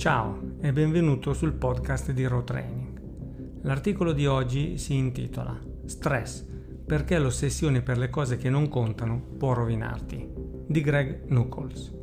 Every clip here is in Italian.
Ciao e benvenuto sul podcast di Raw Training. L'articolo di oggi si intitola Stress, perché l'ossessione per le cose che non contano può rovinarti, di Greg Nuckols.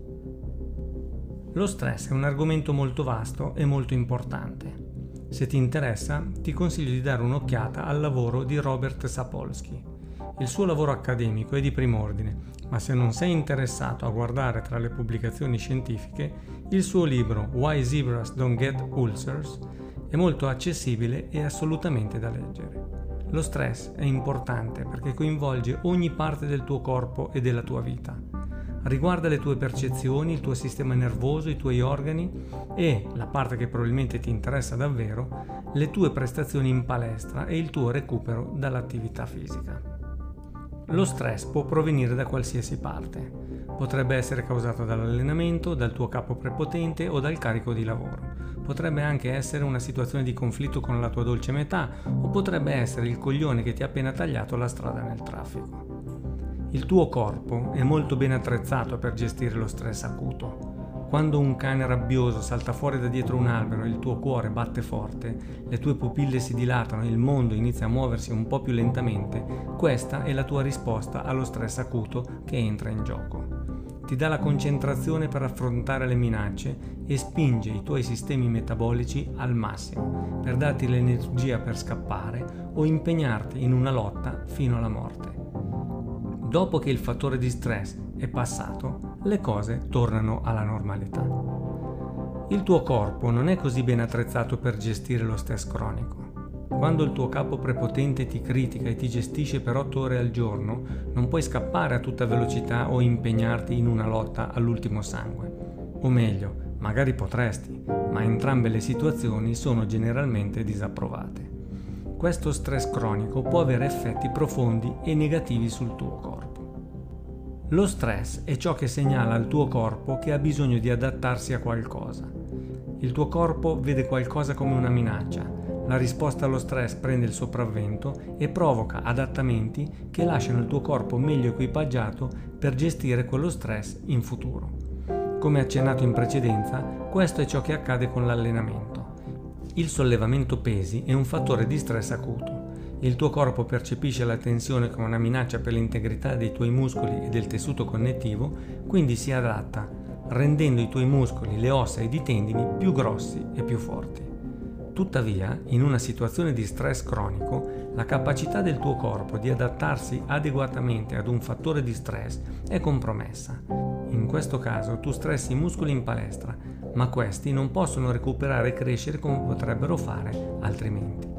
Lo stress è un argomento molto vasto e molto importante. Se ti interessa, ti consiglio di dare un'occhiata al lavoro di Robert Sapolsky. Il suo lavoro accademico è di prim'ordine ma se non sei interessato a guardare tra le pubblicazioni scientifiche, il suo libro Why Zebras Don't Get Ulcers è molto accessibile e assolutamente da leggere. Lo stress è importante perché coinvolge ogni parte del tuo corpo e della tua vita. Riguarda le tue percezioni, il tuo sistema nervoso, i tuoi organi e, la parte che probabilmente ti interessa davvero, le tue prestazioni in palestra e il tuo recupero dall'attività fisica. Lo stress può provenire da qualsiasi parte. Potrebbe essere causato dall'allenamento, dal tuo capo prepotente o dal carico di lavoro. Potrebbe anche essere una situazione di conflitto con la tua dolce metà o potrebbe essere il coglione che ti ha appena tagliato la strada nel traffico. Il tuo corpo è molto ben attrezzato per gestire lo stress acuto. Quando un cane rabbioso salta fuori da dietro un albero e il tuo cuore batte forte, le tue pupille si dilatano e il mondo inizia a muoversi un po' più lentamente, questa è la tua risposta allo stress acuto che entra in gioco. Ti dà la concentrazione per affrontare le minacce e spinge i tuoi sistemi metabolici al massimo per darti l'energia per scappare o impegnarti in una lotta fino alla morte. Dopo che il fattore di stress è passato, le cose tornano alla normalità. Il tuo corpo non è così ben attrezzato per gestire lo stress cronico. Quando il tuo capo prepotente ti critica e ti gestisce per 8 ore al giorno, non puoi scappare a tutta velocità o impegnarti in una lotta all'ultimo sangue. O meglio, magari potresti, ma entrambe le situazioni sono generalmente disapprovate. Questo stress cronico può avere effetti profondi e negativi sul tuo corpo. Lo stress è ciò che segnala al tuo corpo che ha bisogno di adattarsi a qualcosa. Il tuo corpo vede qualcosa come una minaccia, la risposta allo stress prende il sopravvento e provoca adattamenti che lasciano il tuo corpo meglio equipaggiato per gestire quello stress in futuro. Come accennato in precedenza, questo è ciò che accade con l'allenamento. Il sollevamento pesi è un fattore di stress acuto il tuo corpo percepisce la tensione come una minaccia per l'integrità dei tuoi muscoli e del tessuto connettivo, quindi si adatta, rendendo i tuoi muscoli, le ossa ed i tendini più grossi e più forti. Tuttavia, in una situazione di stress cronico, la capacità del tuo corpo di adattarsi adeguatamente ad un fattore di stress è compromessa. In questo caso tu stressi i muscoli in palestra, ma questi non possono recuperare e crescere come potrebbero fare altrimenti.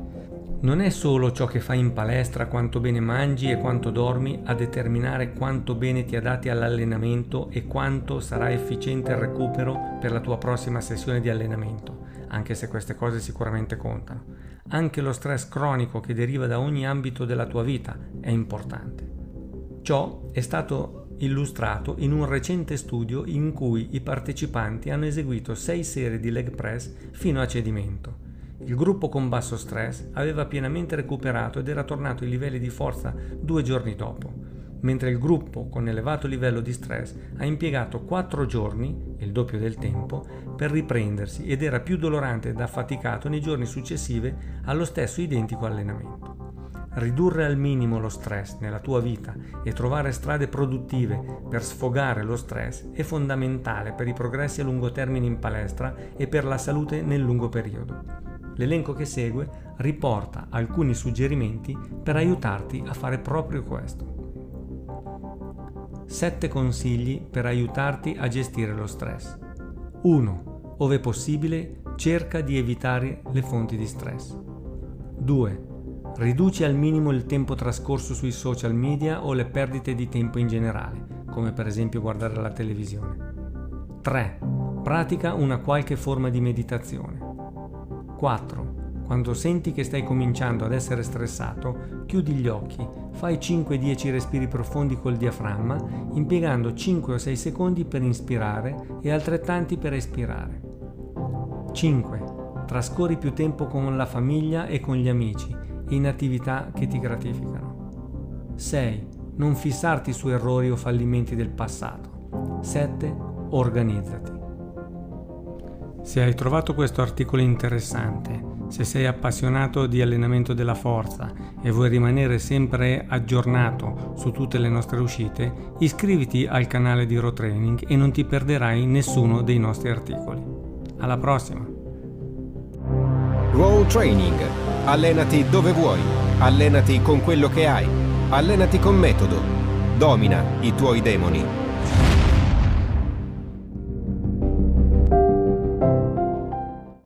Non è solo ciò che fai in palestra, quanto bene mangi e quanto dormi a determinare quanto bene ti adatti all'allenamento e quanto sarà efficiente il recupero per la tua prossima sessione di allenamento, anche se queste cose sicuramente contano. Anche lo stress cronico che deriva da ogni ambito della tua vita è importante. Ciò è stato illustrato in un recente studio in cui i partecipanti hanno eseguito 6 serie di leg press fino a cedimento il gruppo con basso stress aveva pienamente recuperato ed era tornato ai livelli di forza due giorni dopo, mentre il gruppo con elevato livello di stress ha impiegato quattro giorni, il doppio del tempo, per riprendersi ed era più dolorante ed affaticato nei giorni successivi allo stesso identico allenamento. Ridurre al minimo lo stress nella tua vita e trovare strade produttive per sfogare lo stress è fondamentale per i progressi a lungo termine in palestra e per la salute nel lungo periodo. L'elenco che segue riporta alcuni suggerimenti per aiutarti a fare proprio questo. 7 consigli per aiutarti a gestire lo stress. 1. Ove possibile, cerca di evitare le fonti di stress. 2. Riduci al minimo il tempo trascorso sui social media o le perdite di tempo in generale, come per esempio guardare la televisione. 3. Pratica una qualche forma di meditazione. 4. Quando senti che stai cominciando ad essere stressato, chiudi gli occhi, fai 5-10 respiri profondi col diaframma, impiegando 5 o 6 secondi per inspirare e altrettanti per espirare. 5. Trascorri più tempo con la famiglia e con gli amici in attività che ti gratificano. 6. Non fissarti su errori o fallimenti del passato. 7. Organizzati. Se hai trovato questo articolo interessante, se sei appassionato di allenamento della forza e vuoi rimanere sempre aggiornato su tutte le nostre uscite, iscriviti al canale di Raw Training e non ti perderai nessuno dei nostri articoli. Alla prossima! Raw Training. Allenati dove vuoi. Allenati con quello che hai. Allenati con metodo. Domina i tuoi demoni.